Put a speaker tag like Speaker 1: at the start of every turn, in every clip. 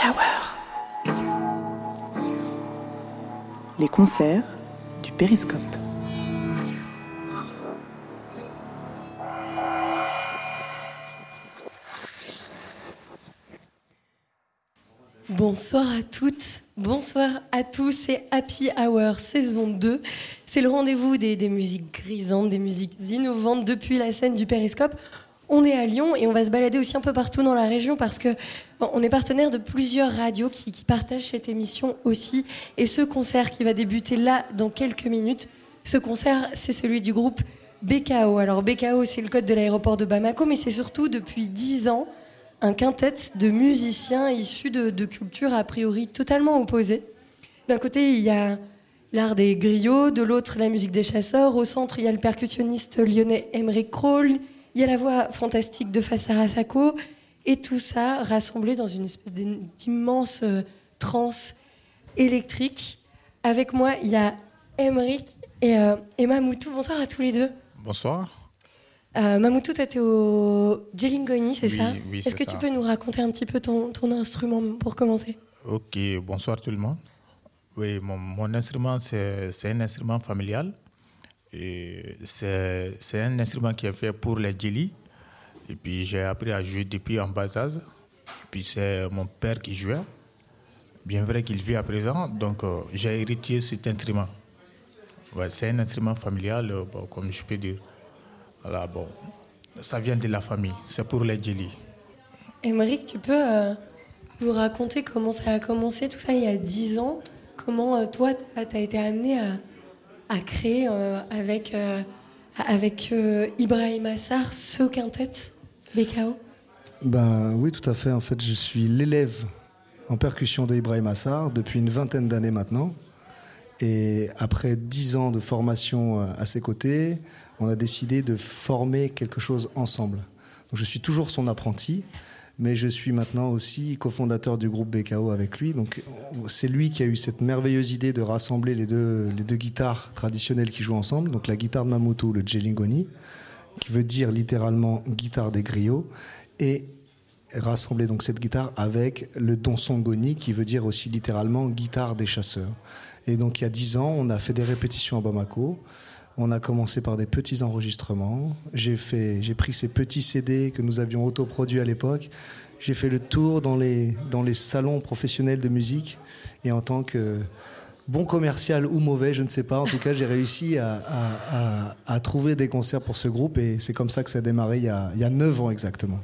Speaker 1: Happy Hour. Les concerts du périscope.
Speaker 2: Bonsoir à toutes, bonsoir à tous, c'est Happy Hour saison 2. C'est le rendez-vous des, des musiques grisantes, des musiques innovantes depuis la scène du périscope. On est à Lyon et on va se balader aussi un peu partout dans la région parce que on est partenaire de plusieurs radios qui, partagent cette émission aussi. Et ce concert qui va débuter là dans quelques minutes, ce concert, c'est celui du groupe BKO. Alors BKO, c'est le code de l'aéroport de Bamako, mais c'est surtout depuis 10 ans un quintet de musiciens issus de, de cultures a priori totalement opposées. D'un côté, il y a l'art des griots, de l'autre, la musique des chasseurs. Au centre, il y a le percussionniste lyonnais Emmerich Kroll, il y a la voix fantastique de Fassara Sako, et tout ça rassemblé dans une espèce d'immense euh, transe électrique. Avec moi, il y a Emmerich et, euh. Bonsoir à tous les deux.
Speaker 3: Bonsoir.
Speaker 2: Euh, Mamoutou, toi, tu es au Djelingoni, c'est
Speaker 3: Oui,
Speaker 2: ça
Speaker 3: oui,
Speaker 2: Est-ce que tu peux nous raconter un petit peu ton, ton instrument pour commencer?
Speaker 3: Ok, bonsoir tout le monde. Oui, mon, mon instrument, c'est un instrument familial. C'est un instrument qui est fait pour les djeli. Et puis j'ai appris à jouer depuis en bas âge. Puis c'est mon père qui jouait. Bien vrai qu'il vit à présent, donc euh, j'ai hérité cet instrument. Ouais, c'est un instrument familial, euh, comme je peux dire. Voilà, bon, ça vient de la famille, c'est pour les djeli.
Speaker 2: Emmerich, tu peux euh, nous raconter comment ça a commencé, tout ça il y a 10 ans Comment toi, tu as été amené à, à créer euh, avec, euh, avec euh, Ibrahim Assar ce quintet BKO
Speaker 4: Ben oui, tout à fait. En fait, je suis l'élève en percussion de Ibrahim Assar depuis une vingtaine d'années maintenant. Et après dix ans de formation à ses côtés, on a décidé de former quelque chose ensemble. Donc, je suis toujours son apprenti, mais je suis maintenant aussi cofondateur du groupe BKO avec lui. Donc on- c'est lui qui a eu cette merveilleuse idée de rassembler les deux, guitares traditionnelles qui jouent ensemble. Donc la guitare de Mamuto, le Djelingoni, qui veut dire littéralement guitare des griots, et rassembler donc cette guitare avec le donsongoni, qui veut dire aussi littéralement guitare des chasseurs. Et donc il y a dix ans, on a fait des répétitions à Bamako. On a commencé par des petits enregistrements. J'ai fait, j'ai pris ces petits CD que nous avions autoproduits à l'époque. J'ai fait le tour dans les, dans les salons professionnels de musique. Et en tant que bon commercial ou mauvais, je ne sais pas, en tout cas, j'ai réussi à, à- trouver des concerts pour ce groupe. Et c'est comme ça que ça a démarré il y a, il y a 9 ans exactement.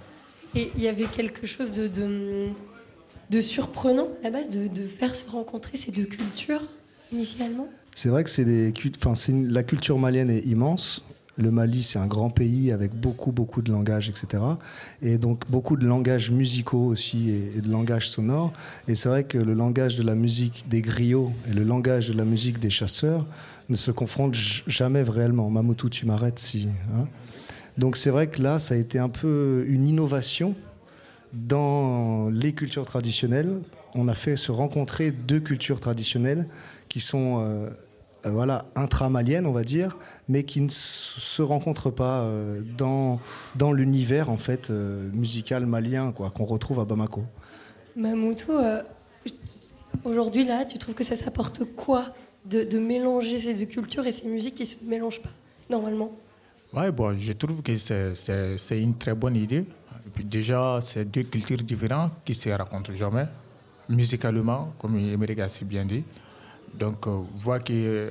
Speaker 2: Et il y avait quelque chose de, de, de surprenant à la base de, de faire se rencontrer ces deux cultures initialement?
Speaker 4: C'est vrai que c'est des, la culture malienne est immense. Le Mali, c'est un grand pays avec beaucoup, beaucoup de langages, etc. Et donc beaucoup de langages musicaux aussi et, de langages sonores. Et c'est vrai que le langage de la musique des griots et le langage de la musique des chasseurs ne se confrontent jamais réellement. Mamoutou, tu m'arrêtes si. hein. donc c'est vrai que là, ça a été un peu une innovation dans les cultures traditionnelles. On a fait se rencontrer deux cultures traditionnelles qui sont euh, euh, voilà, intramaliennes, on va dire, mais qui ne se rencontrent pas euh, dans, dans l'univers en fait euh, musical malien quoi, qu'on retrouve à Bamako.
Speaker 2: Mamoutou, euh, aujourd'hui là, tu trouves que ça s'apporte quoi de, de mélanger ces deux cultures et ces musiques qui se mélangent pas normalement?
Speaker 3: Ouais, bon, je trouve que c'est- une très bonne idée. Et puis déjà, c'est deux cultures différentes qui ne se rencontrent jamais, musicalement, comme Émeric a si bien dit. Donc, euh, voir que euh,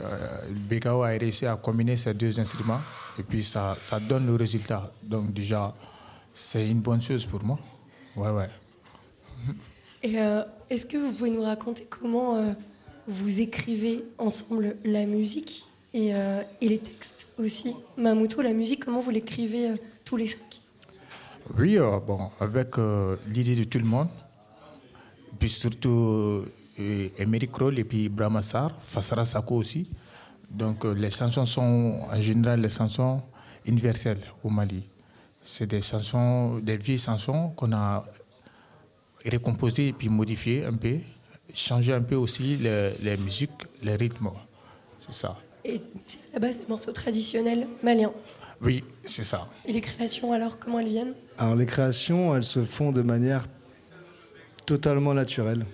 Speaker 3: BKO a réussi à combiner ces deux instruments, et puis ça, ça donne le résultat. Donc déjà, c'est une bonne chose pour moi. Ouais, ouais.
Speaker 2: Et euh, est-ce que vous pouvez nous raconter comment euh, vous écrivez ensemble la musique et, euh, et les textes aussi? Mamoutou, la musique, comment vous l'écrivez tous les cinq?
Speaker 3: Oui, bon, avec l'idée de tout le monde, puis surtout Emery Kroll et puis Brahma Sar, Fassara Sako aussi. Donc euh, les chansons sont en général les chansons universelles au Mali. C'est des chansons, des vieilles chansons qu'on a récomposées et puis modifiées un peu, changé un peu aussi les, les musiques, les rythmes. C'est ça.
Speaker 2: Et c'est base des morceaux traditionnels maliens.
Speaker 3: Oui, c'est ça.
Speaker 2: Et les créations alors, comment elles viennent?
Speaker 4: Alors les créations, elles se font de manière Totalement naturel.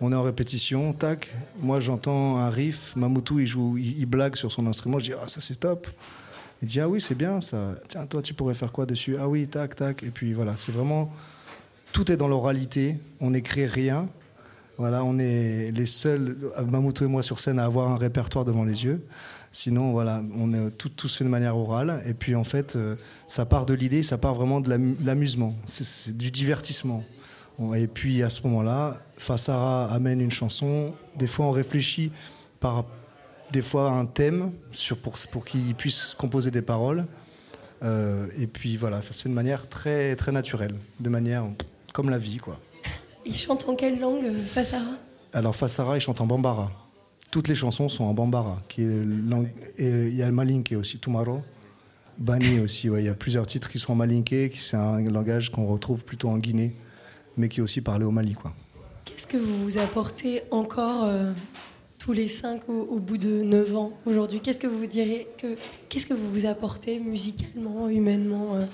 Speaker 4: On est en répétition, tac. Moi, j'entends un riff. Mamoutou, il joue, il, blague sur son instrument. Je dis, ah, ça c'est top. Il dit, ah oui, c'est bien ça. Tiens, toi, tu pourrais faire quoi dessus? Ah oui, tac, tac. Et puis voilà, c'est vraiment. Tout est dans l'oralité. On n'écrit rien. Voilà, on est les seuls, Mamoutou et moi sur scène, à avoir un répertoire devant les yeux. Sinon, voilà, on est tout, tout de manière orale. Et puis, en fait, euh, ça part de l'idée, ça part vraiment de l'amu- l'amusement. C'est du divertissement. Et puis, à ce moment-là, Fassara amène une chanson. Des fois, on réfléchit par des fois un thème sur, pour, pour qu'il puisse composer des paroles. Euh, et puis, voilà, ça se fait de manière très, très naturelle, de manière comme la vie, quoi.
Speaker 2: Il chante en quelle langue, euh, Fassara?
Speaker 4: Alors Fassara, il chante en bambara. Toutes les chansons sont en bambara. Qui est langue- et il y a le malinké aussi, Tumaro. Bani aussi, ouais. il y a plusieurs titres qui sont en malinké, qui c'est un langage qu'on retrouve plutôt en Guinée, mais qui est aussi parlé au Mali. Quoi.
Speaker 2: Qu'est-ce que vous vous apportez encore euh, tous les cinq au, au bout de neuf ans aujourd'hui? Qu'est-ce que vous direz que Qu'est-ce que vous vous apportez musicalement, humainement euh,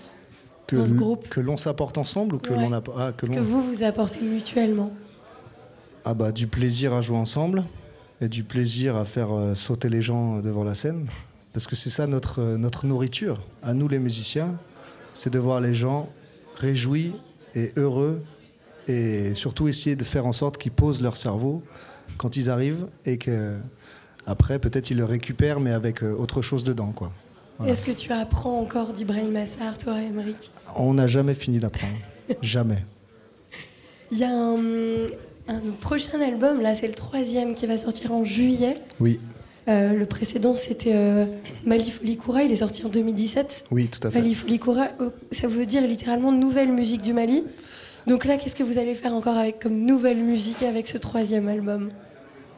Speaker 4: Que,
Speaker 2: Dans ce groupe?
Speaker 4: que l'on s'apporte ensemble ou que
Speaker 2: Ouais.
Speaker 4: l'on a ah, que
Speaker 2: vous vous apportez mutuellement?
Speaker 4: Ah bah, du plaisir à jouer ensemble et du plaisir à faire euh, sauter les gens devant la scène. Parce que c'est ça notre, notre nourriture, à nous les musiciens, c'est de voir les gens réjouis et heureux et surtout essayer de faire en sorte qu'ils posent leur cerveau quand ils arrivent et que après peut-être ils le récupèrent mais avec euh, autre chose dedans. Quoi. Voilà.
Speaker 2: Est-ce que tu apprends encore d'Ibrahim Assar, toi, Emmerich
Speaker 4: On n'a jamais fini d'apprendre. jamais.
Speaker 2: Il y a un, un prochain album, là c'est le troisième qui va sortir en juillet.
Speaker 4: Oui,
Speaker 2: Euh, le précédent c'était euh, Mali Folikura, il est sorti en 2017.
Speaker 4: oui, tout à fait.
Speaker 2: Mali Folikura, euh, ça veut dire littéralement nouvelle musique du Mali. Donc là, qu'est-ce que vous allez faire encore avec comme nouvelle musique avec ce troisième album?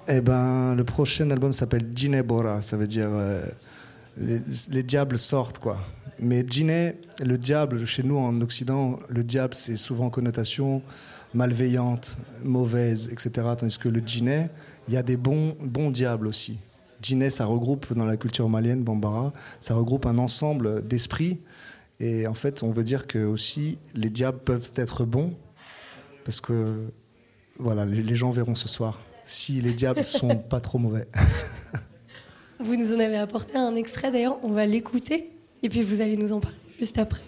Speaker 4: Eh ben, le prochain album s'appelle Djine Bora, ça veut dire euh, les, les diables sortent, quoi. Mais Djine, le diable, chez nous en Occident, le diable, c'est souvent en connotation malveillante, mauvaise, etc. Tandis que le djinné, il y a des bons, bons diables aussi. Djinné, ça regroupe dans la culture malienne, Bambara, ça regroupe un ensemble d'esprits. Et en fait, on veut dire que aussi les diables peuvent être bons, parce que voilà, les, gens verront ce soir si les diables sont pas trop mauvais.
Speaker 2: Vous nous en avez apporté un extrait d'ailleurs, on va l'écouter et puis vous allez nous en parler juste après.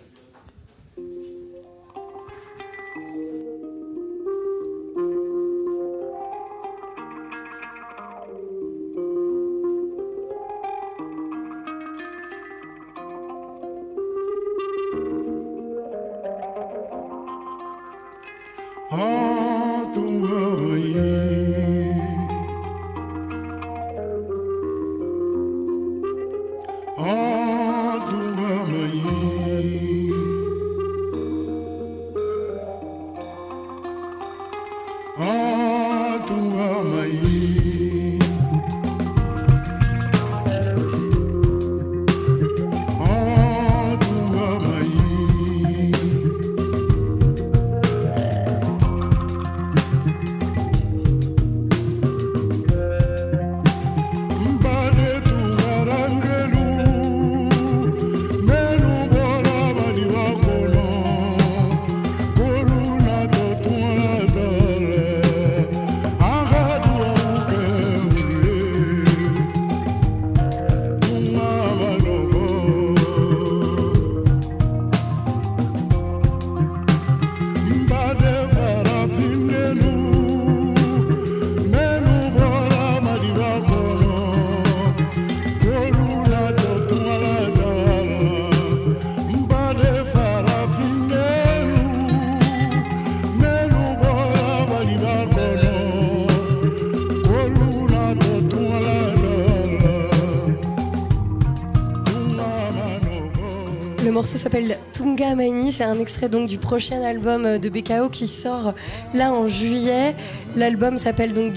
Speaker 2: Morceau s'appelle Tunga Mani, c'est un extrait donc du prochain album de BKO qui sort là en juillet. L'album s'appelle donc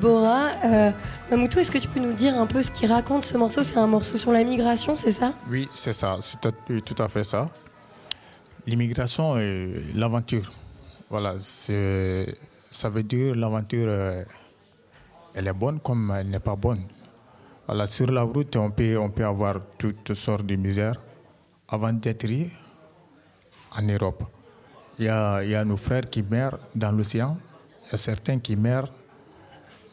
Speaker 2: Bora. Euh, Mamoutou, est-ce que tu peux nous dire un peu ce qu'il raconte ce morceau? C'est un morceau sur la migration, c'est ça?
Speaker 3: Oui, c'est ça, c'est tout- tout à fait ça. L'immigration et l'aventure. Voilà, ça veut dire l'aventure, euh, elle est bonne comme elle n'est pas bonne. Voilà, sur la route, on peut, on peut avoir toutes sortes de misères avant d'atterrir en Europe. Il y a, il nos frères qui meurent dans l'océan y a certains qui meurent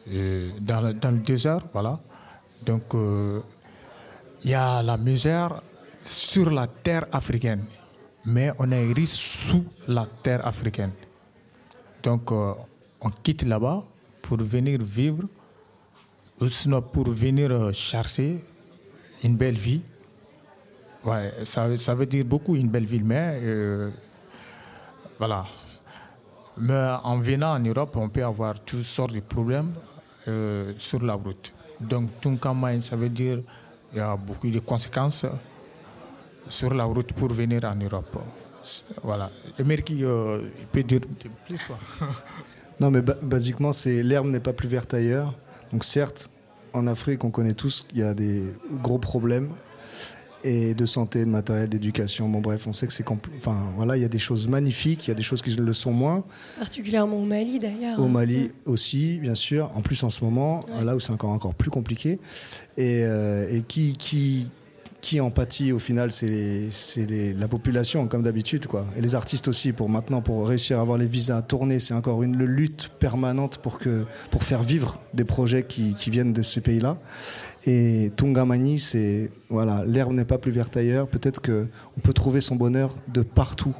Speaker 3: euh, dans, le désert, voilà. Donc, euh, il y a la misère sur la terre africaine, mais on est sous la terre africaine. Donc, euh, on quitte là-bas pour venir vivre, ou sinon pour venir chercher une belle vie. Ouais, ça, ça veut dire beaucoup une belle vie, mais voilà. Mais en venant en Europe, on peut avoir toutes sortes de problèmes euh, sur la route. Donc, Tunkamai, ça veut dire qu'il y a beaucoup de conséquences sur la route pour venir en Europe. Voilà. Emerki, euh, il peut dire plus quoi.
Speaker 4: Non, mais basiquement, c'est l'herbe n'est pas plus verte ailleurs. Donc, certes, en Afrique, on connaît tous qu'il y a des gros problèmes et de santé, de matériel, d'éducation. Bon bref, on sait que c'est enfin voilà, il y a des choses magnifiques, il y a des choses qui le sont moins.
Speaker 2: Particulièrement au Mali d'ailleurs.
Speaker 4: Au Mali aussi, bien sûr. En plus en ce moment, là où c'est encore encore plus compliqué. Et, euh, et qui qui qui empathie au final c'est la population comme d'habitude et les artistes aussi pour maintenant pour réussir à avoir les visas à tourner c'est encore une lutte permanente pour que pour faire vivre des projets qui, qui viennent de ces pays là et Tungamani, c'est voilà, l'herbe n'est pas plus verte ailleurs. Peut-être que on peut trouver son bonheur de partout,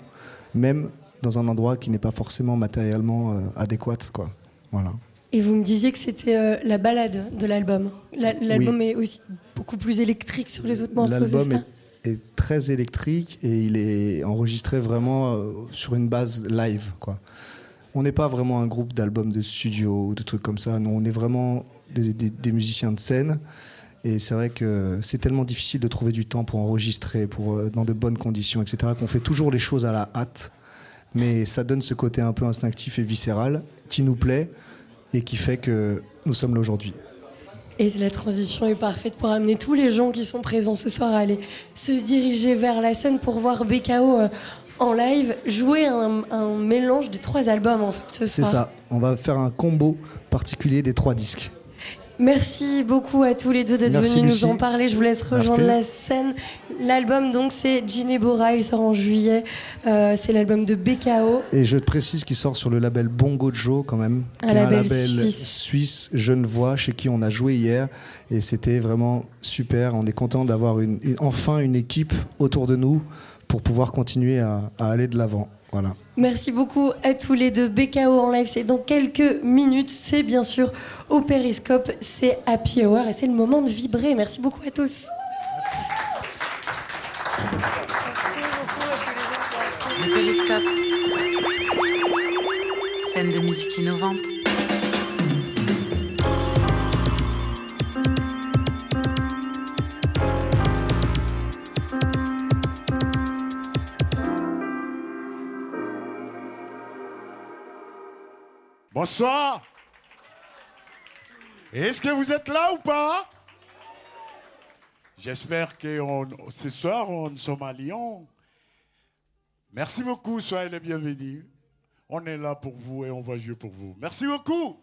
Speaker 4: même dans un endroit qui n'est pas forcément matériellement euh, adéquat, quoi. Voilà.
Speaker 2: Et vous me disiez que c'était euh, la balade de l'album. L'album est aussi beaucoup plus électrique sur les autres morceaux.
Speaker 4: L'album est, est, très électrique et il est enregistré vraiment euh, sur une base live, quoi. On n'est pas vraiment un groupe d'albums de studio ou de trucs comme ça. Non, on est vraiment des, des musiciens de scène et c'est vrai que c'est tellement difficile de trouver du temps pour enregistrer, pour, euh, dans de bonnes conditions, etc., qu'on fait toujours les choses à la hâte. Mais ça donne ce côté un peu instinctif et viscéral qui nous plaît et qui fait que nous sommes là aujourd'hui.
Speaker 2: Et la transition est parfaite pour amener tous les gens qui sont présents ce soir à aller se diriger vers la scène pour voir BKO euh, en live jouer un, un mélange des trois albums en fait ce
Speaker 4: soir. C'est ça, on va faire un combo particulier des trois disques.
Speaker 2: Merci beaucoup à tous les deux d'être venus nous en parler. Je vous laisse rejoindre la scène. L'album, donc, c'est Ginebora. Il sort en juillet. Euh, c'est l'album de BKO.
Speaker 4: Et je te précise qu'il sort sur le label Bongo Joe, quand même.
Speaker 2: Un qui label, est un label
Speaker 4: suisse. Genevois, chez qui on a joué hier. Et c'était vraiment super. On est content d'avoir une, enfin une équipe autour de nous pour pouvoir continuer à, à aller de l'avant. Voilà.
Speaker 2: Merci beaucoup à tous les deux. BKO en live, c'est dans quelques minutes. C'est bien sûr au Périscope. C'est Happy Hour et c'est le moment de vibrer. Merci beaucoup à tous.
Speaker 5: Le Périscope. Scène de musique innovante.
Speaker 6: Bonsoir. Est-ce que vous êtes là ou pas? J'espère que ce soir, on sommes à Lyon. Merci beaucoup, soyez les bienvenus. On est là pour vous et on va jouer pour vous. Merci beaucoup.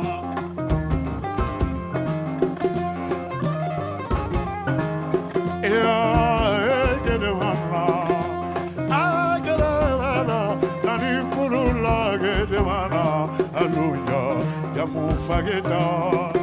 Speaker 7: I get guitar.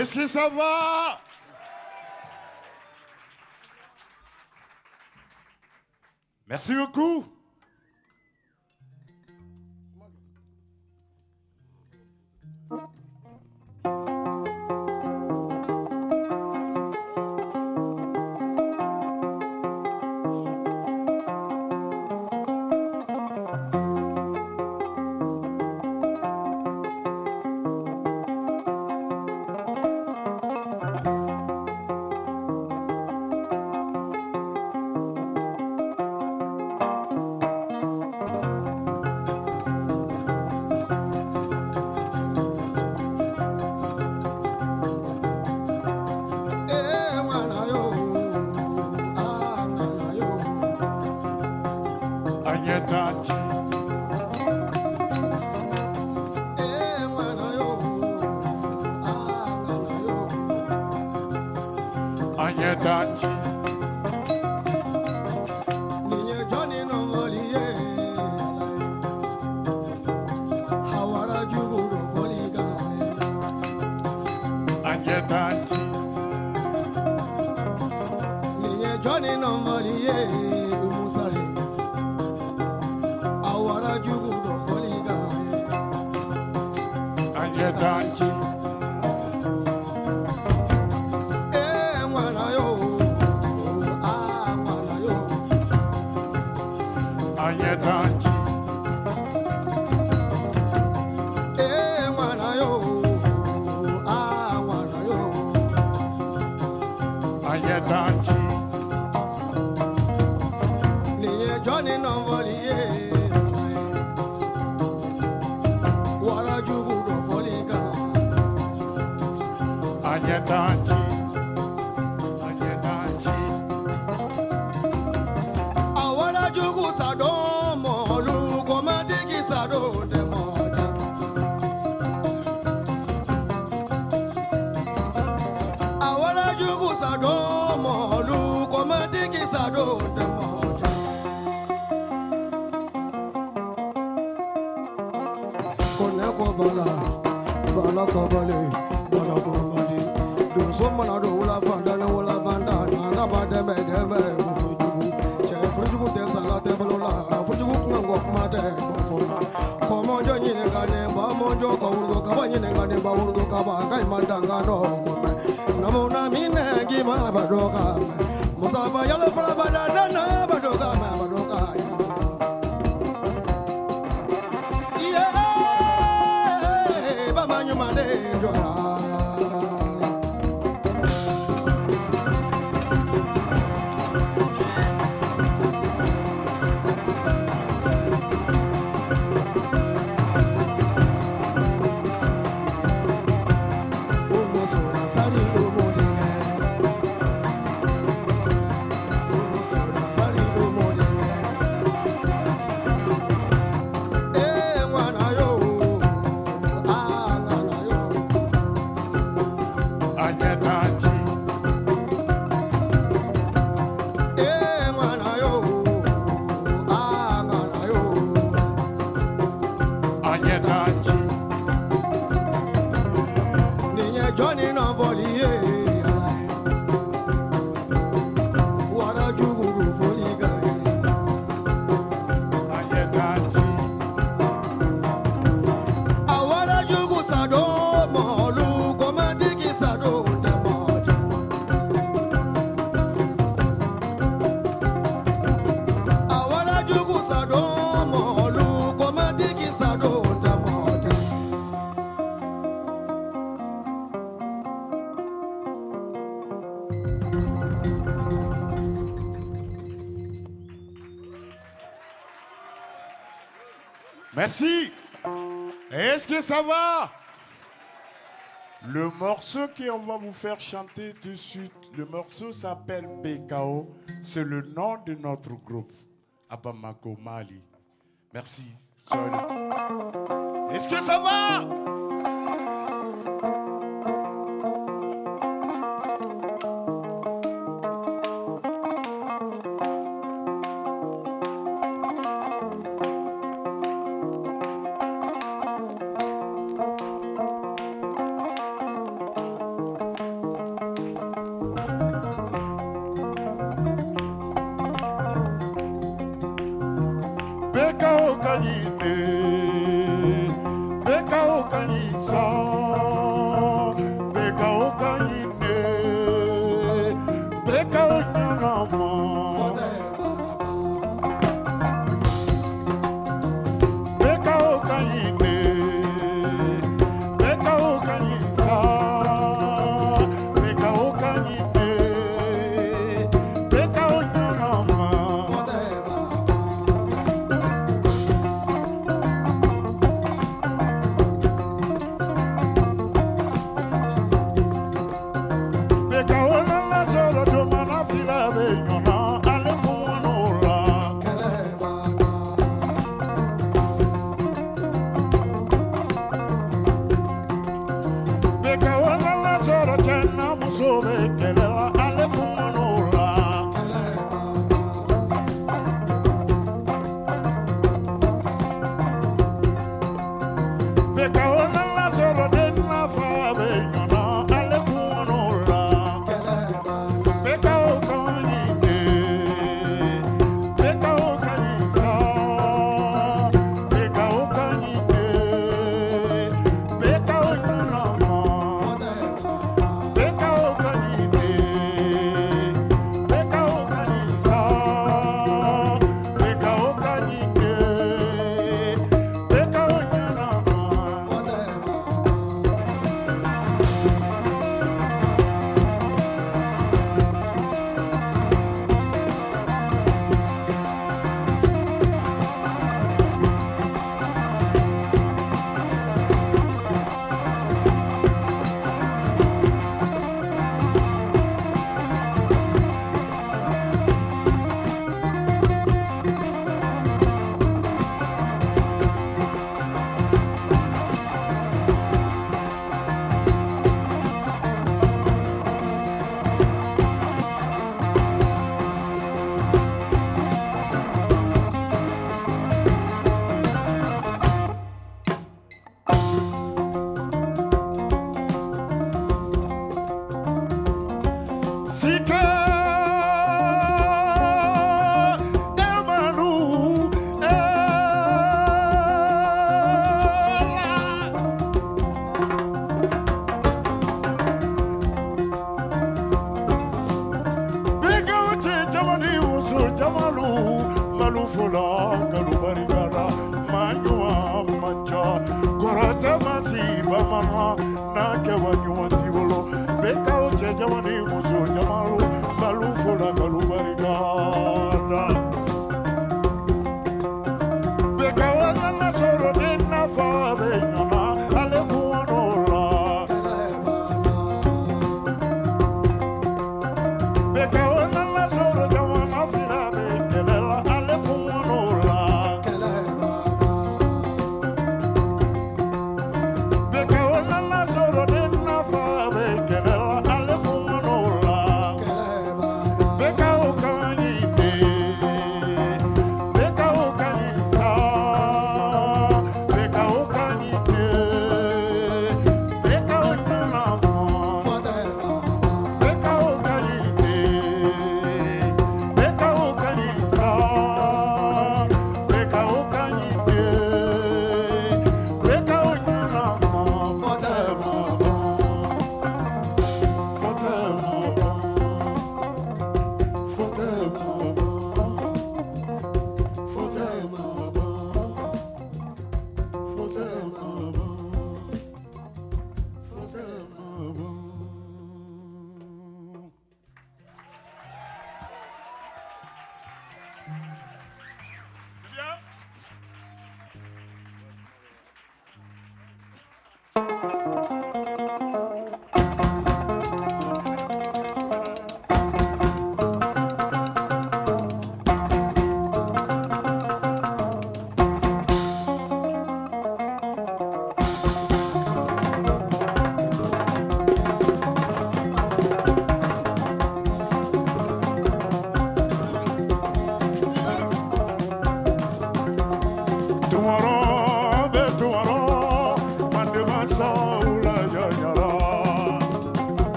Speaker 7: Est-ce que ça va? Merci beaucoup.
Speaker 6: Merci. Est-ce que ça va? Le morceau qu'on va vous faire chanter tout de suite, le morceau s'appelle PKO. C'est le nom de notre groupe, Abamako Mali. Merci. Est-ce que ça va? so make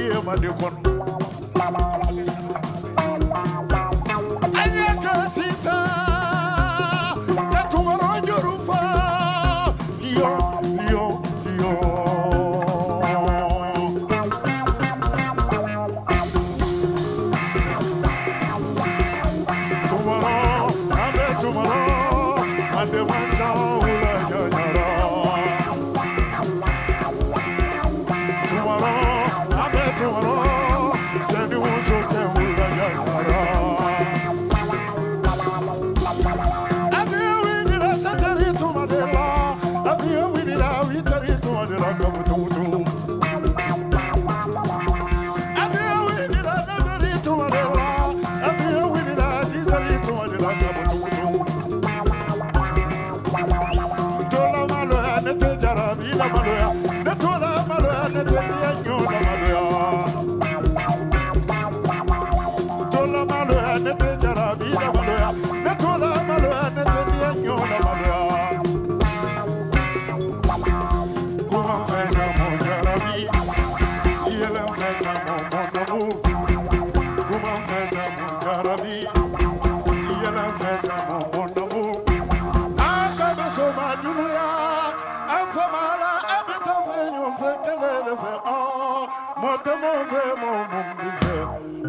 Speaker 6: eu, mas eu quando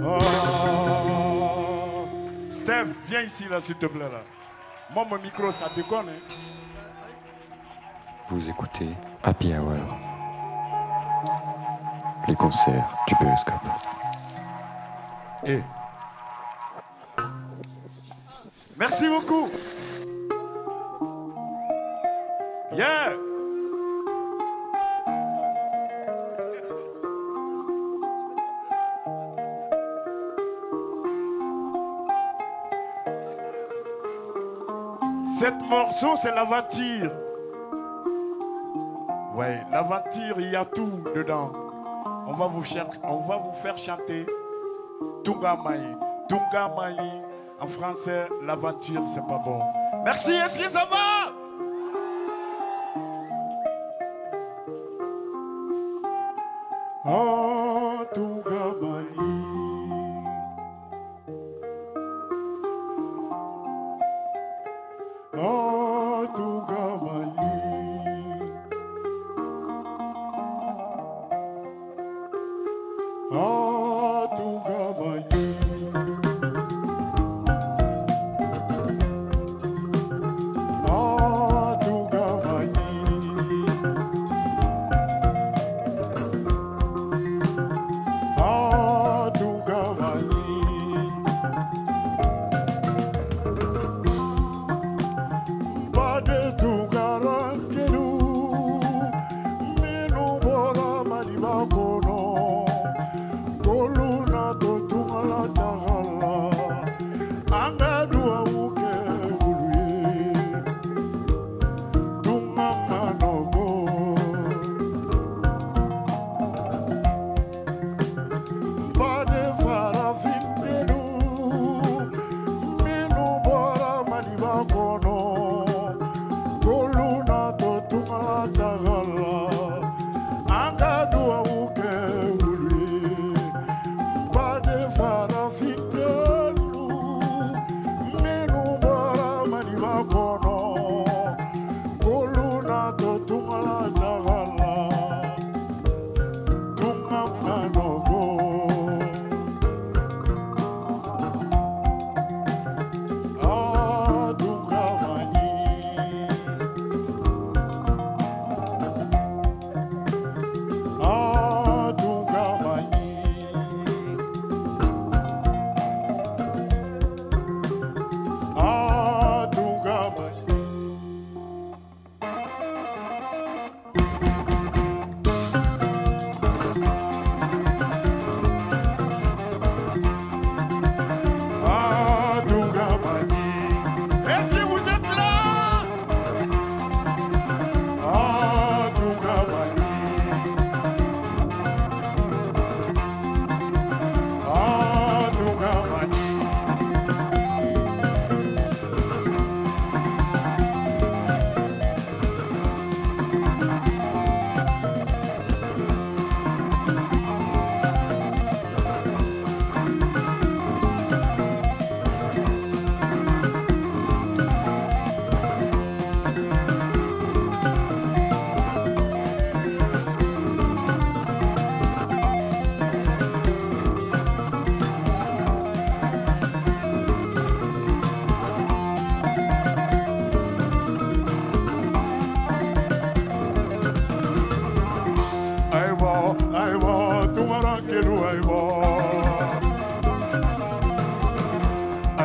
Speaker 6: Oh. Steph, viens ici, là, s'il te plaît. Là. Moi, mon micro, ça déconne. Hein.
Speaker 8: Vous écoutez Happy Hour. Les concerts du Périscope. Et.
Speaker 6: Eh. Merci beaucoup. Yeah! Sept morceau c'est l'aventure. Ouais, l'aventure, il y a tout dedans. On va vous, on va vous faire chanter Tungamaï. Tungamaï, en français, l'aventure, c'est pas bon. Merci, est-ce que ça va? Oh.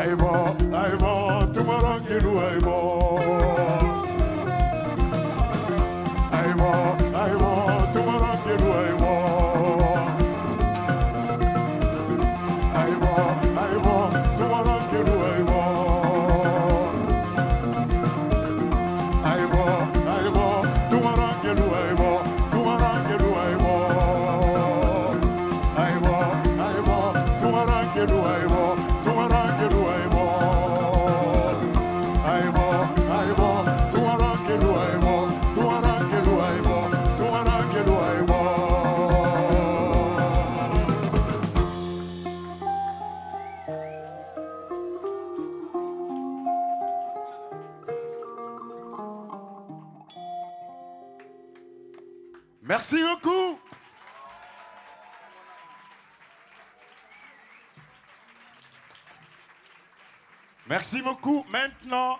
Speaker 6: I want, I aibo aibo tumorong kilu aibo. Merci beaucoup. Maintenant,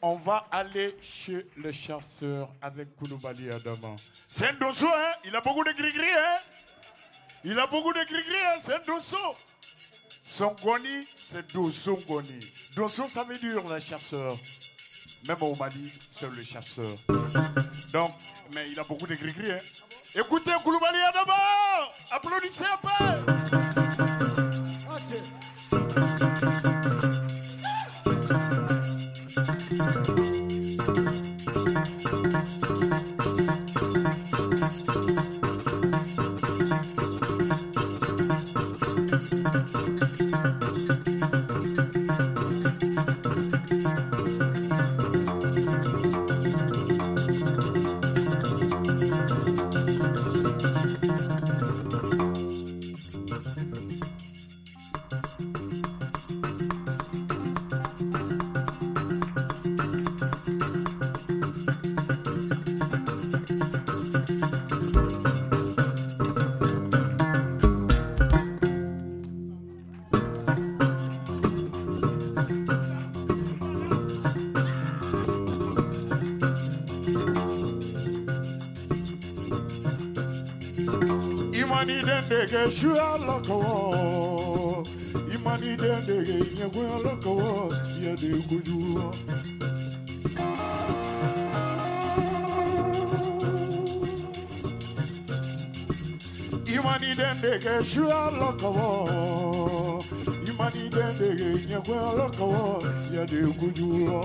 Speaker 6: on va aller chez le chasseur avec Kounoubali Adama. C'est un dosso, hein Il a beaucoup de gris-gris, hein Il a beaucoup de gris-gris, hein C'est un dosso. Son goni, c'est dosso goni. Dosso, ça veut dire le chasseur. Même au Mali, c'est le chasseur. Donc, mais il a beaucoup de gris-gris, hein Écoutez Kounoubali Adama Applaudissez un peu Eke shua loko Imani dende ye nye kwe loko Ye de kujua. Imani dende ke shua loko Imani dende ye nye kwe loko Ye de kujua.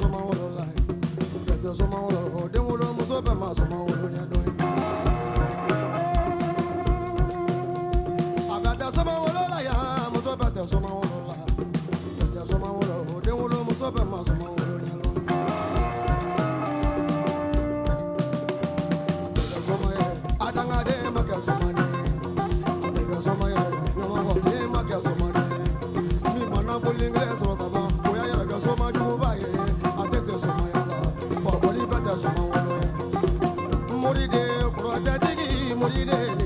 Speaker 6: sọmọ wọn lọ láì bẹ̀tẹ̀ sọmọ
Speaker 7: wọn lọ ọdẹ wọn lọ muso bẹ̀ máa sọmọ wọn lọ yẹn dọ́yìn. àbẹ̀tẹ̀ sọmọ wọn lọ láyà muso
Speaker 6: bẹ̀tẹ̀ sọmọ wọn. ire.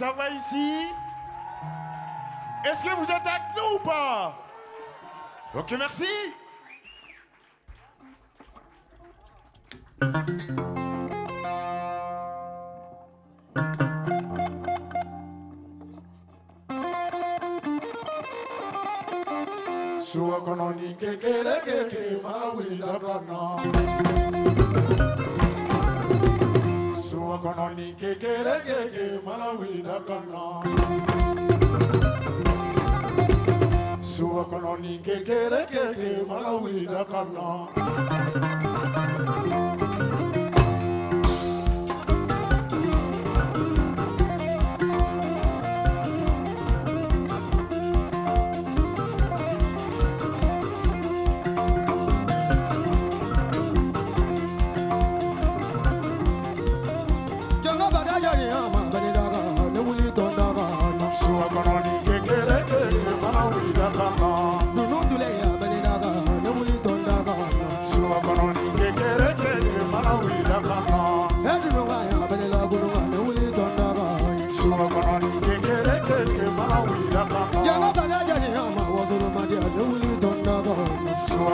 Speaker 6: ça va ici? Est-ce que vous êtes avec nous ou pas? Ok, merci.
Speaker 7: ni kékeré kékeré mara wuli da ka na.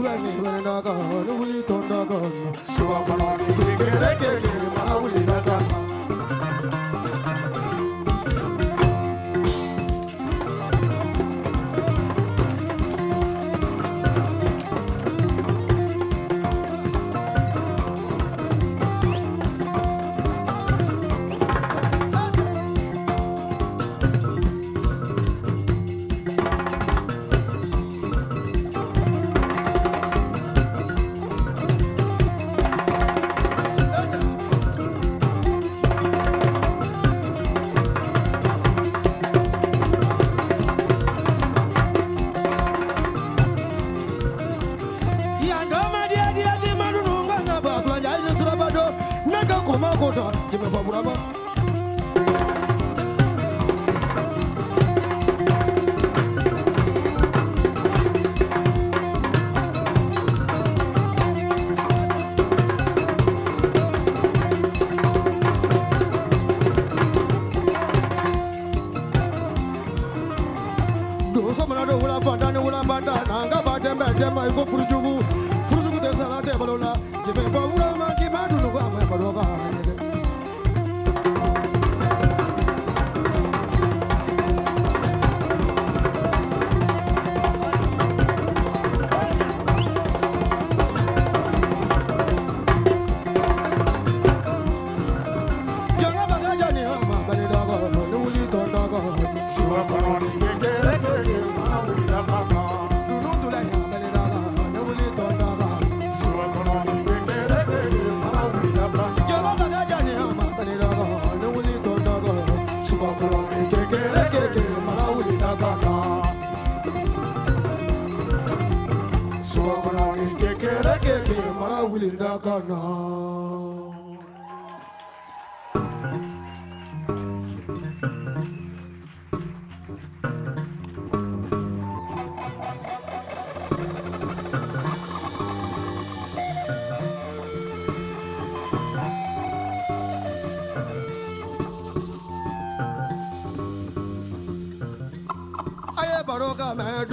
Speaker 7: tulani tulenda kan wuli tɔnda kan to kɔnɔ ni kirikɛrɛ kɛ kiri mana wuli ka taa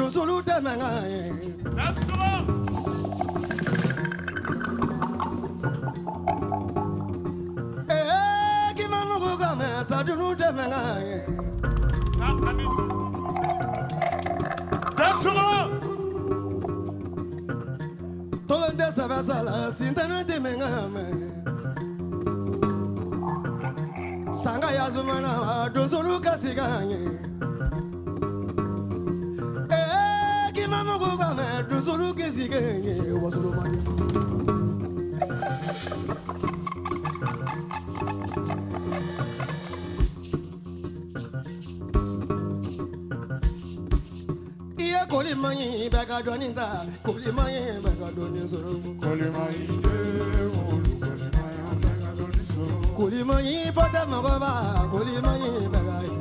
Speaker 7: Zulu Demanga. Eh, give me a gama, Sadunu Demanga. That's all. Tolande Savasala, Sintana Demanga. Sanga Yazumana, Dozulu Kasiganye. ninga kolima ye baka zoro. soro kolima ye wolu kolima ye baka doni soro kolima ye
Speaker 8: fata magoba kolima
Speaker 6: ye baka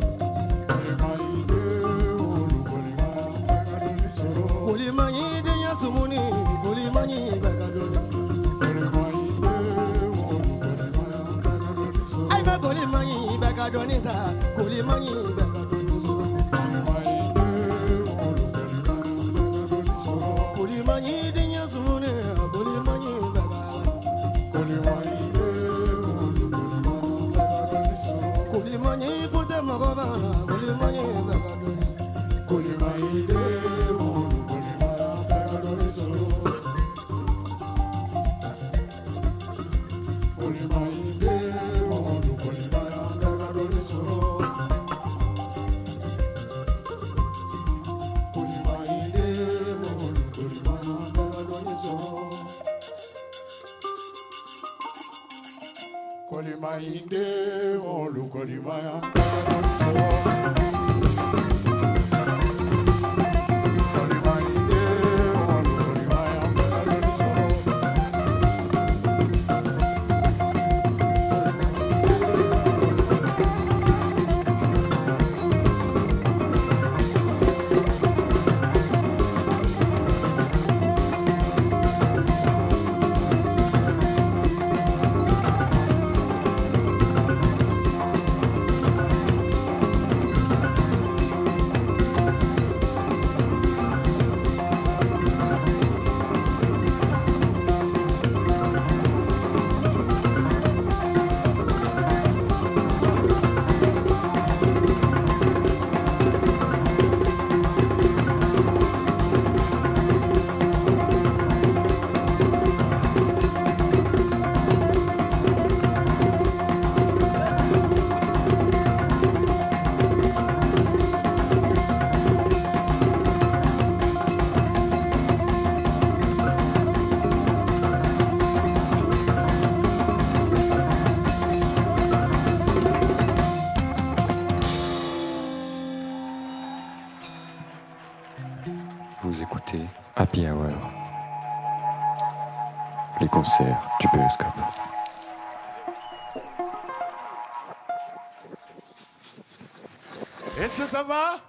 Speaker 6: ça va?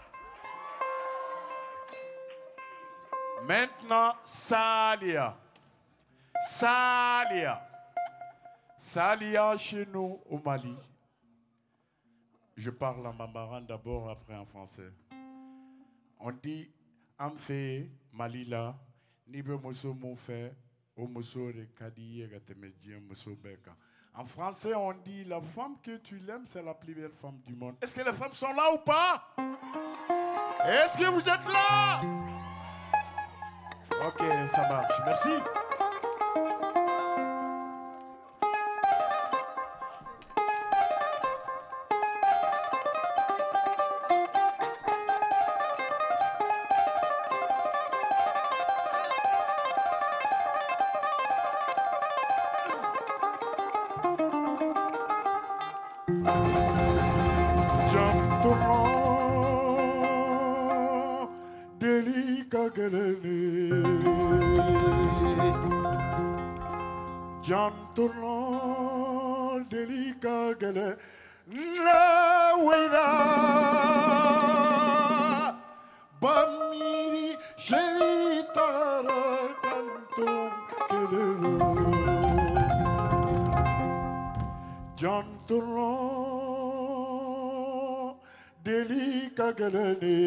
Speaker 6: Maintenant, Salia. Salia. Salia chez nous au Mali. Je parle en bambara d'abord, après en français. On dit fait Malila, ni be muso mun fait au muso de En français, on dit la femme que tu l'aimes, c'est la plus belle femme du monde. Est-ce que les femmes sont là ou pas? Est-ce que vous êtes là? Ok, ça marche. Merci. janturon deli kagelene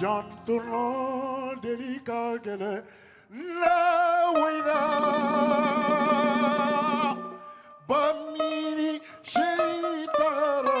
Speaker 6: janturon deli kagele la wina bamiri shitara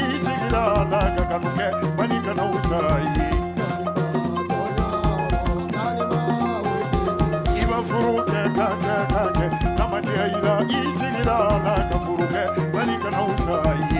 Speaker 6: itigilana you. balika na usayi ibafuruke kake kake kamadeila itigilana kafuruke balika na usayi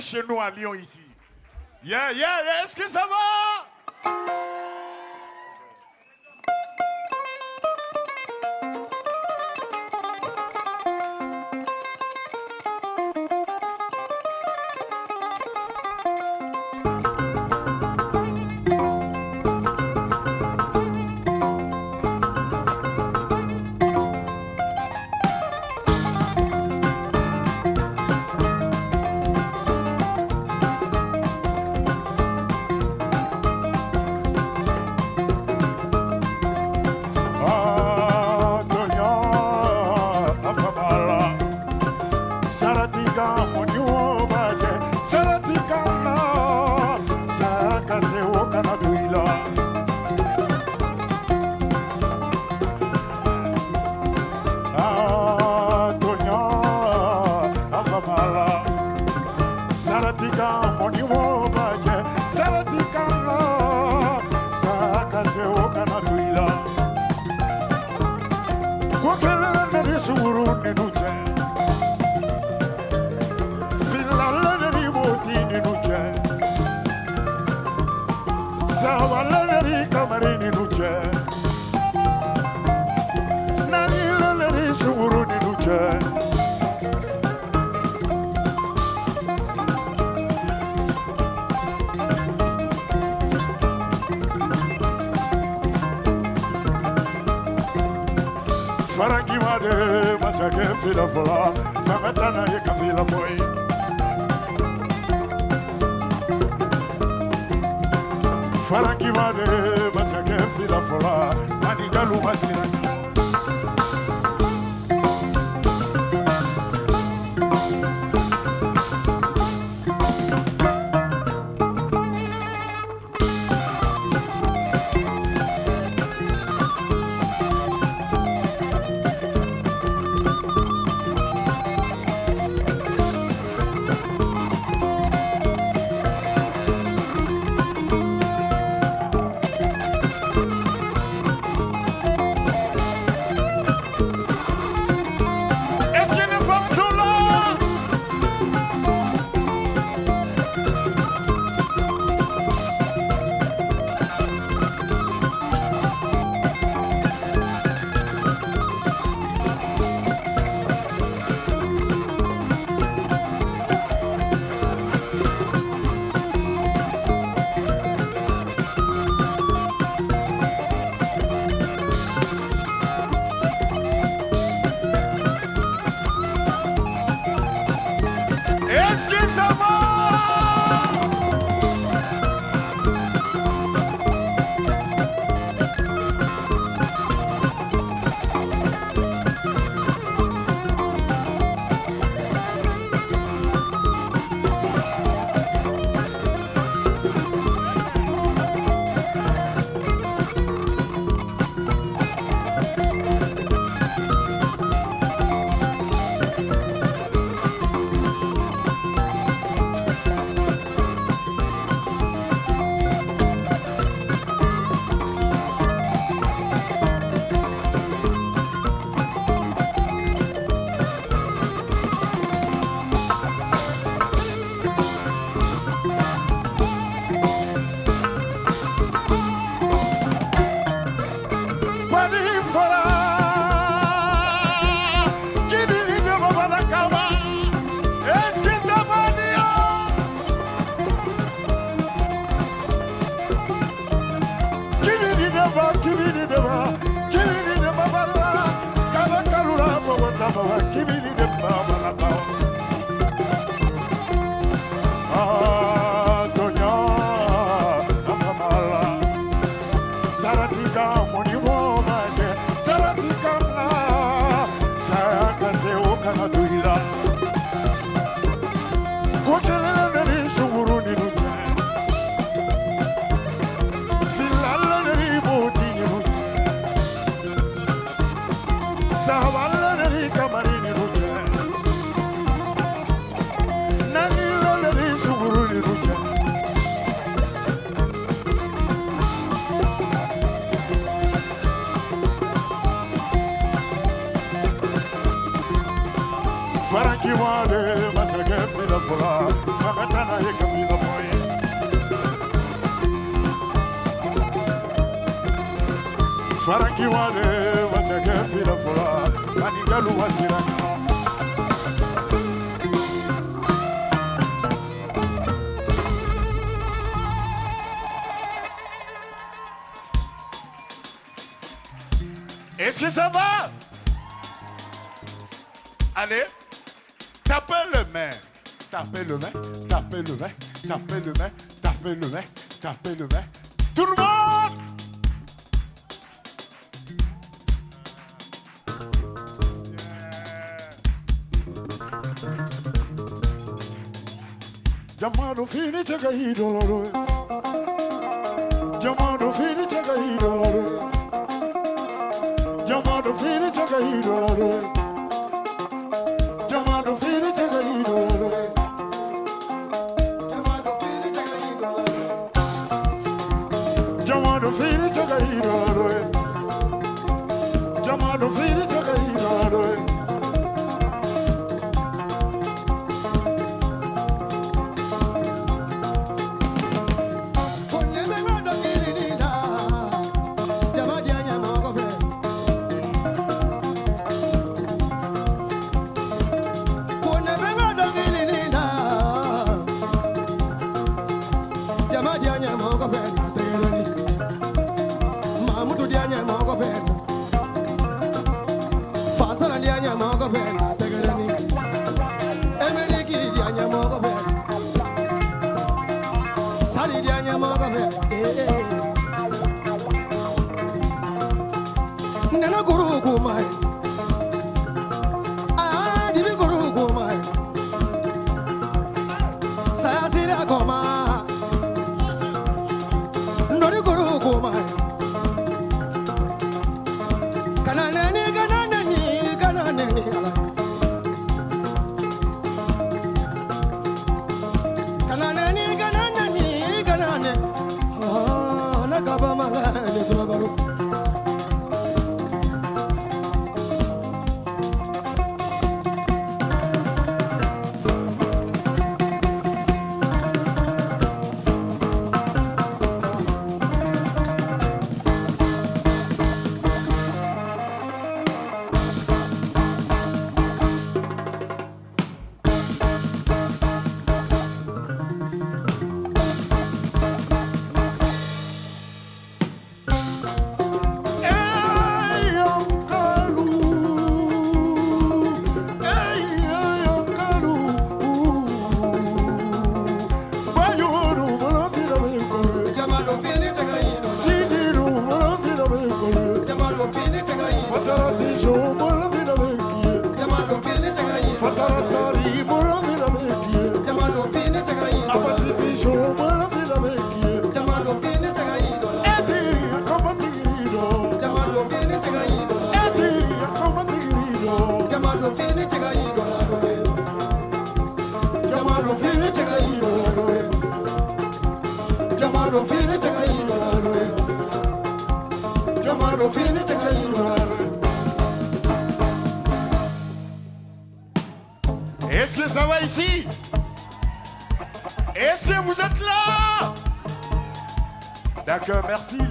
Speaker 6: chez nous à Lyon ici. Yeah, yeah, yeah. Est-ce que ça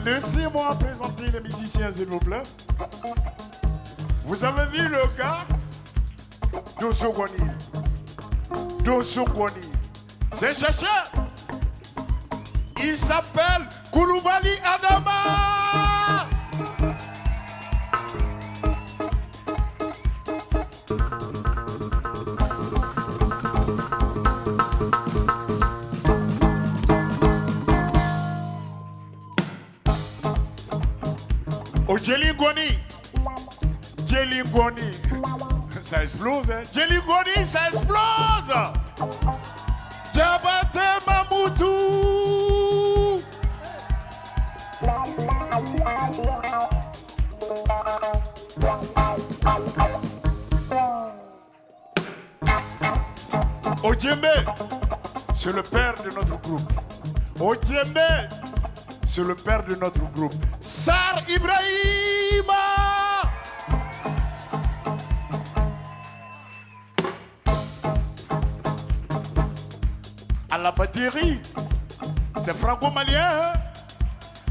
Speaker 6: Laissez-moi présenter les musiciens, s'il vous plaît. Vous avez vu le gars? Dosso Goni. Dosso C'est chercheur Jelly Goni. Ça explose, hein. Jelly Goni, ça explose. Jabate Mamoutou. Ojembe, c'est le père de notre groupe. Ojembe, c'est le père de notre groupe. Sar Ibrahima. À la batterie, c'est franco-malien. hein.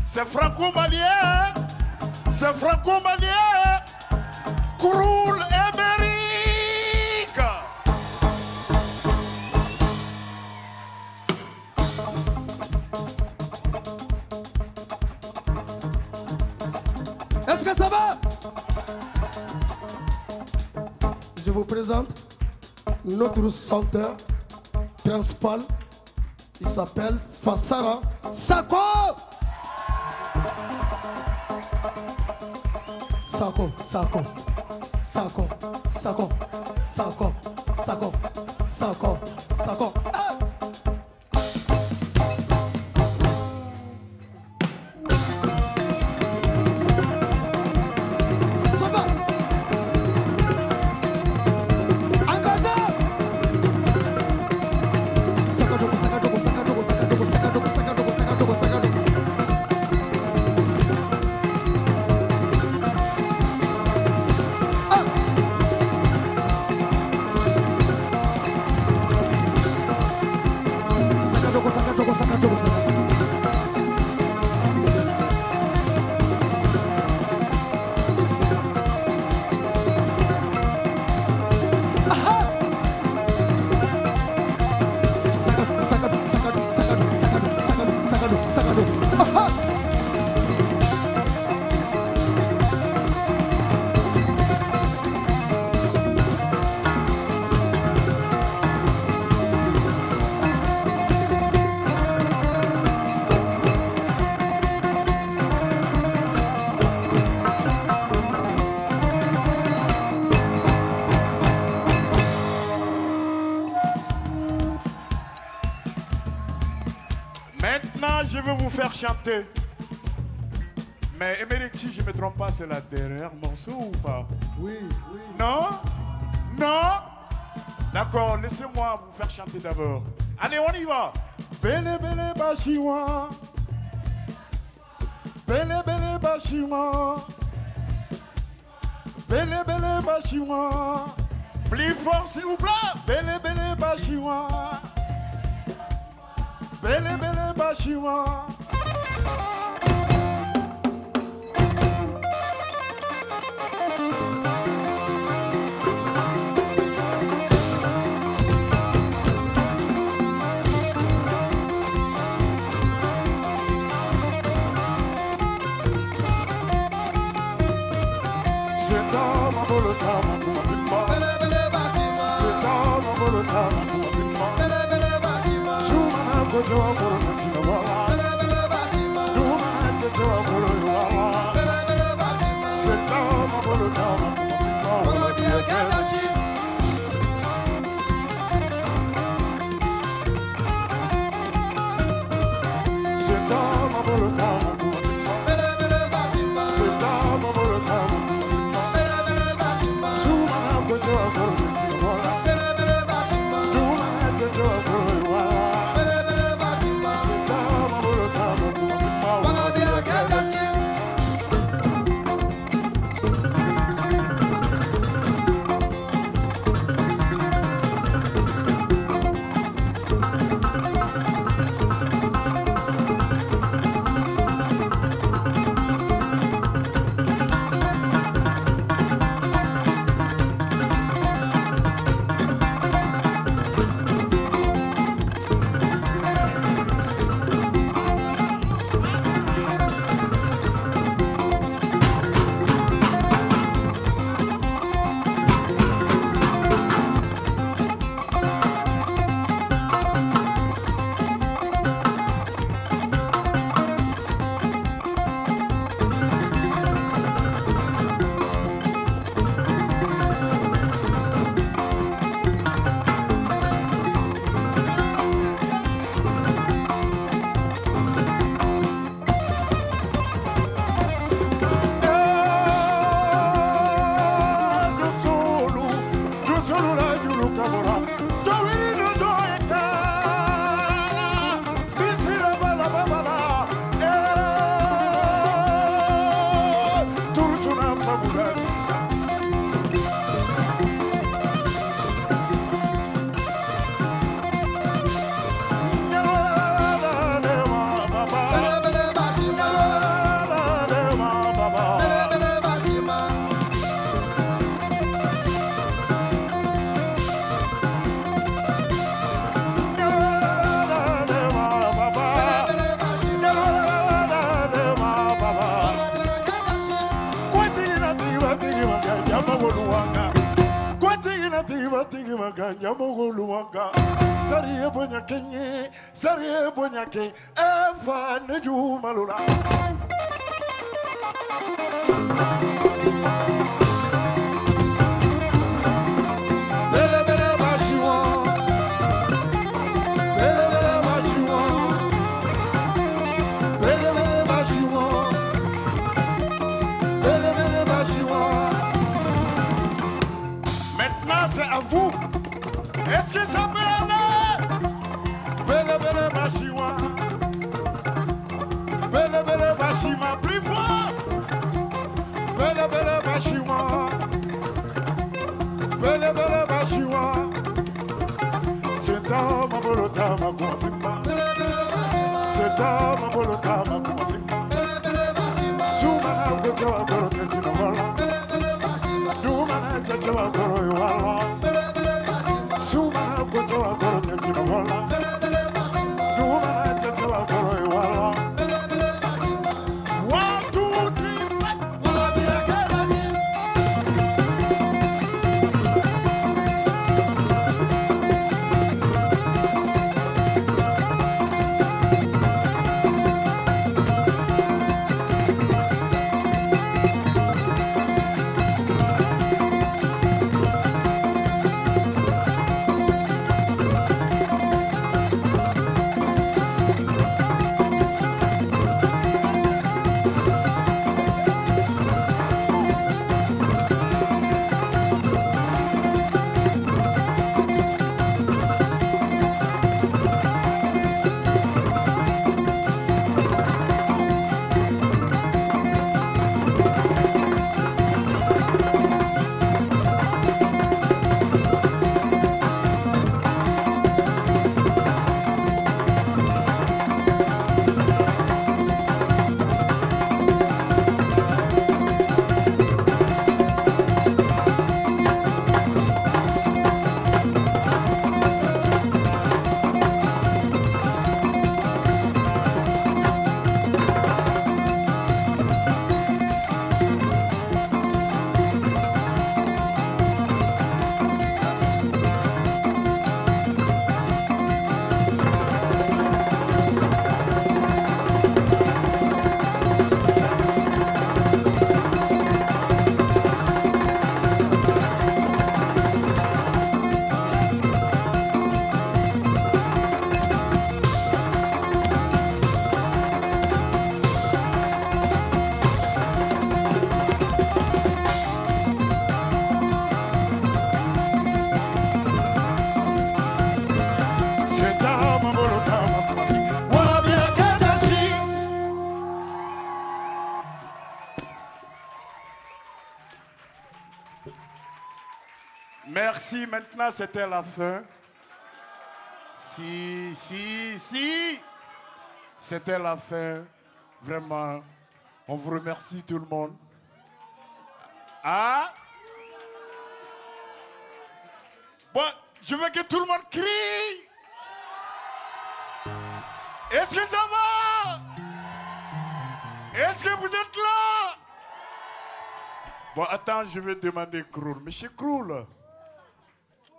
Speaker 6: C'est franco-malien. hein. C'est franco-malien.
Speaker 7: Notre chanteur principal. Il s'appelle Fassara Sako. Sako, Sako, Sako, Sako, Sako, Sako, Sako, Sako. Ah
Speaker 6: Maintenant, je vais vous faire chanter. Mais Émeric, si je ne me trompe pas, c'est la dernière morceau ou pas?
Speaker 7: Oui, oui.
Speaker 6: Non? Non? D'accord, laissez-moi vous faire chanter d'abord. Allez, on y va. Bele bele bashiwa. Bele bele bashiwa. Bele bele bashiwa. Plus fort, s'il vous plaît. Bele bele bashiwa. Bele bele bashiwa. Shuma na kenye sari ye bonya ke efa ne jumalula Bolotama kama kuma fimba Setama bolo kama Suma na kucha wa wala. Duma na chacha wa yuwala Suma na kucha wa wala. Maintenant c'était la fin. Si, si, si, c'était la fin. Vraiment, on vous remercie tout le monde. Ah Bon, je veux que tout le monde crie. Est-ce que ça va? Est-ce que vous êtes là? Bon, attends, je vais demander Kroul. Monsieur Kroul,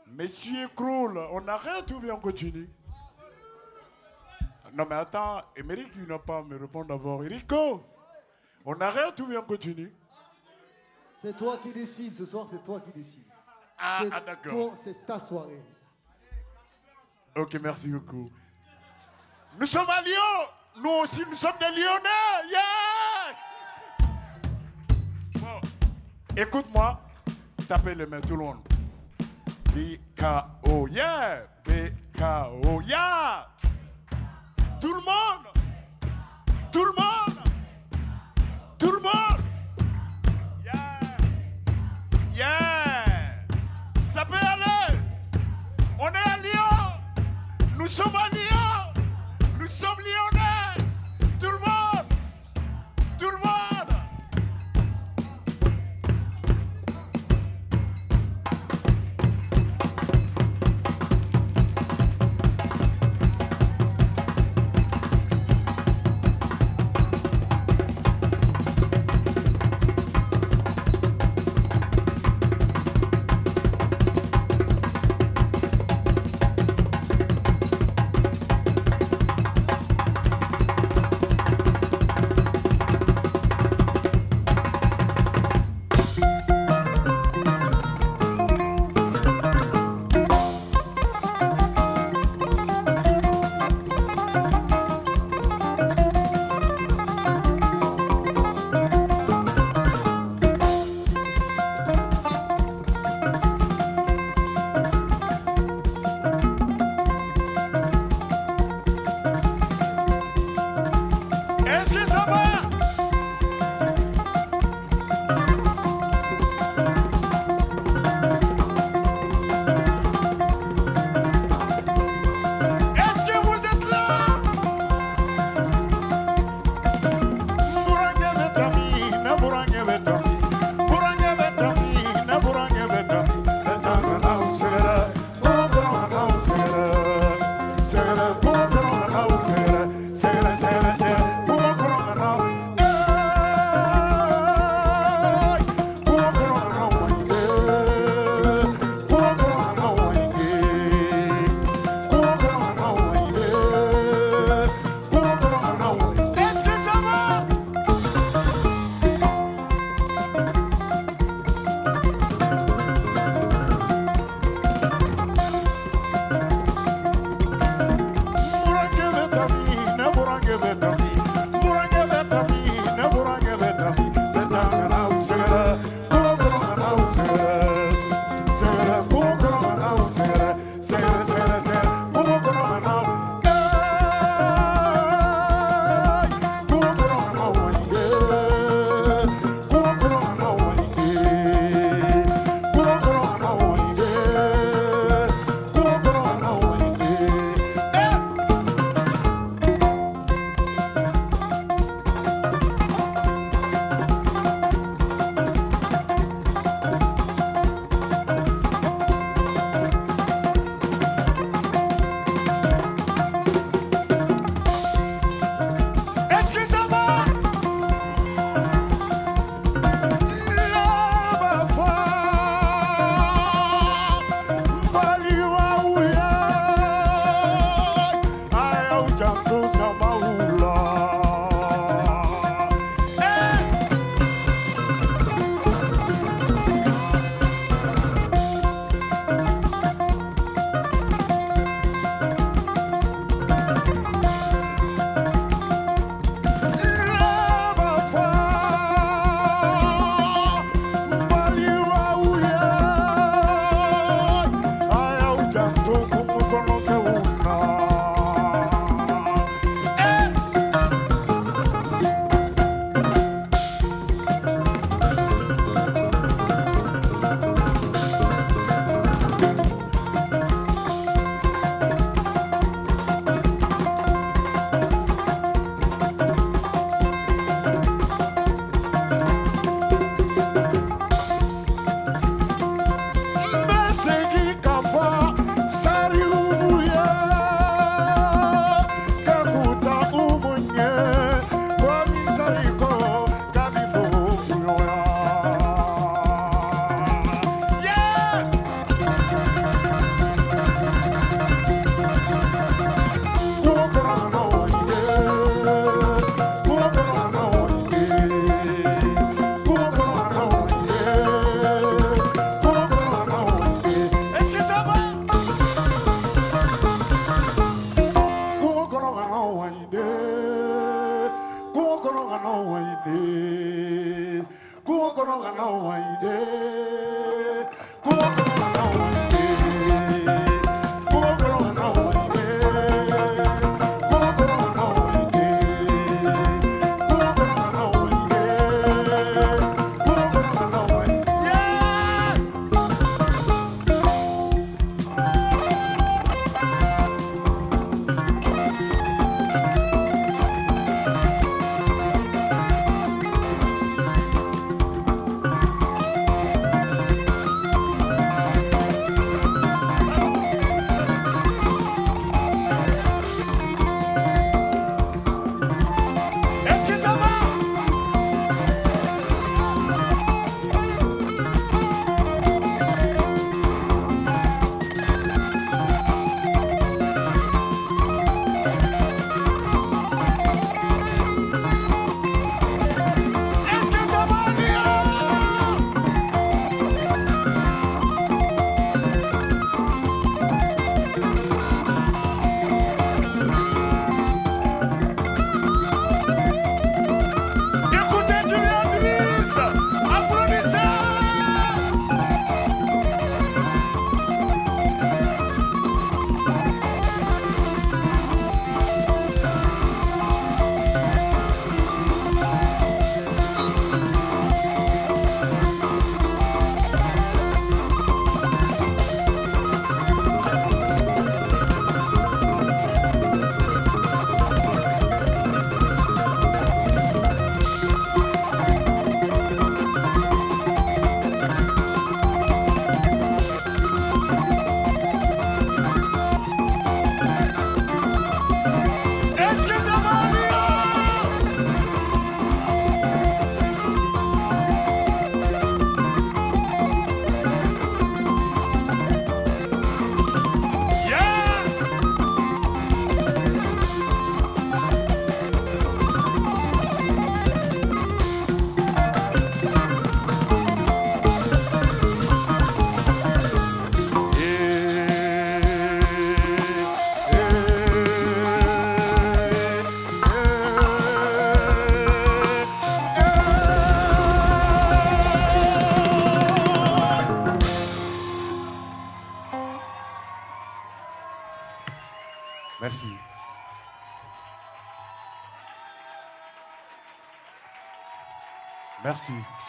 Speaker 6: Monsieur Kroul, on arrête ou bien on continue? Non, mais attends, Émeric, il n'a pas à me répondre d'abord. Erico, on arrête ou bien on continue?
Speaker 7: C'est toi qui décides, ce soir c'est toi qui décides.
Speaker 6: Ah, ah, d'accord.
Speaker 7: C'est ta soirée.
Speaker 6: Ok, merci beaucoup. Nous sommes à Lyon. Nous aussi, nous sommes des Lyonnais. Yeah! Bon, écoute-moi. Tapez les mains, tout le monde. B-K-O, yeah! B-K-O, yeah! Tout le monde! Tout le monde! Tout le monde! Yeah! Yeah! Ça peut aller! On est à Lyon! Nous sommes à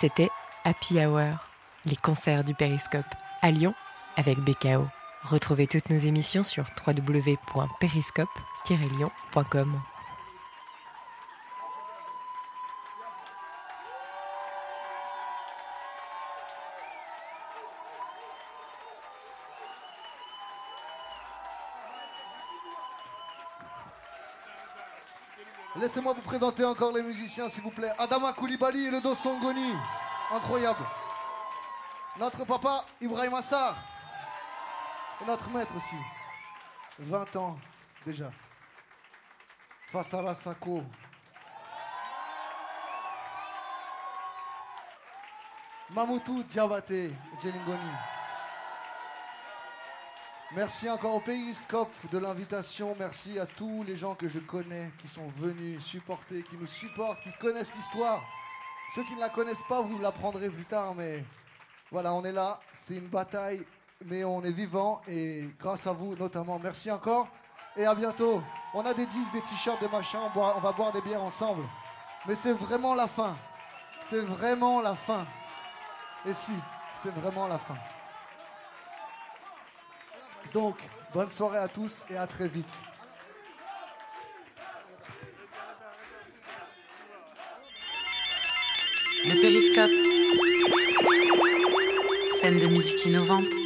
Speaker 9: C'était Happy Hour, les concerts du Périscope à Lyon avec BKO. Retrouvez toutes nos émissions sur www.periscope-lyon.com.
Speaker 4: Laissez-moi vous présenter encore les musiciens, s'il vous plaît. Adama Koulibaly et le Dosongoni. Incroyable. Notre papa, Ibrahim Assar. Et notre maître aussi. 20 ans déjà. Fassara Sako. Mamoutou Diabaté, Djelingoni. Merci encore au Périscope de l'invitation. Merci à tous les gens que je connais qui sont venus supporter, qui nous supportent, qui connaissent l'histoire. Ceux qui ne la connaissent pas, vous l'apprendrez plus tard, mais voilà, on est là. C'est une bataille, mais on est vivant et grâce à vous notamment. Merci encore et à bientôt. On a des disques, des t-shirts, des machins. On va boire des bières ensemble. Mais c'est vraiment la fin. C'est vraiment la fin. Et si, c'est vraiment la fin. Donc, bonne soirée à tous et à très vite.
Speaker 5: Le périscope. Scène de musique innovante.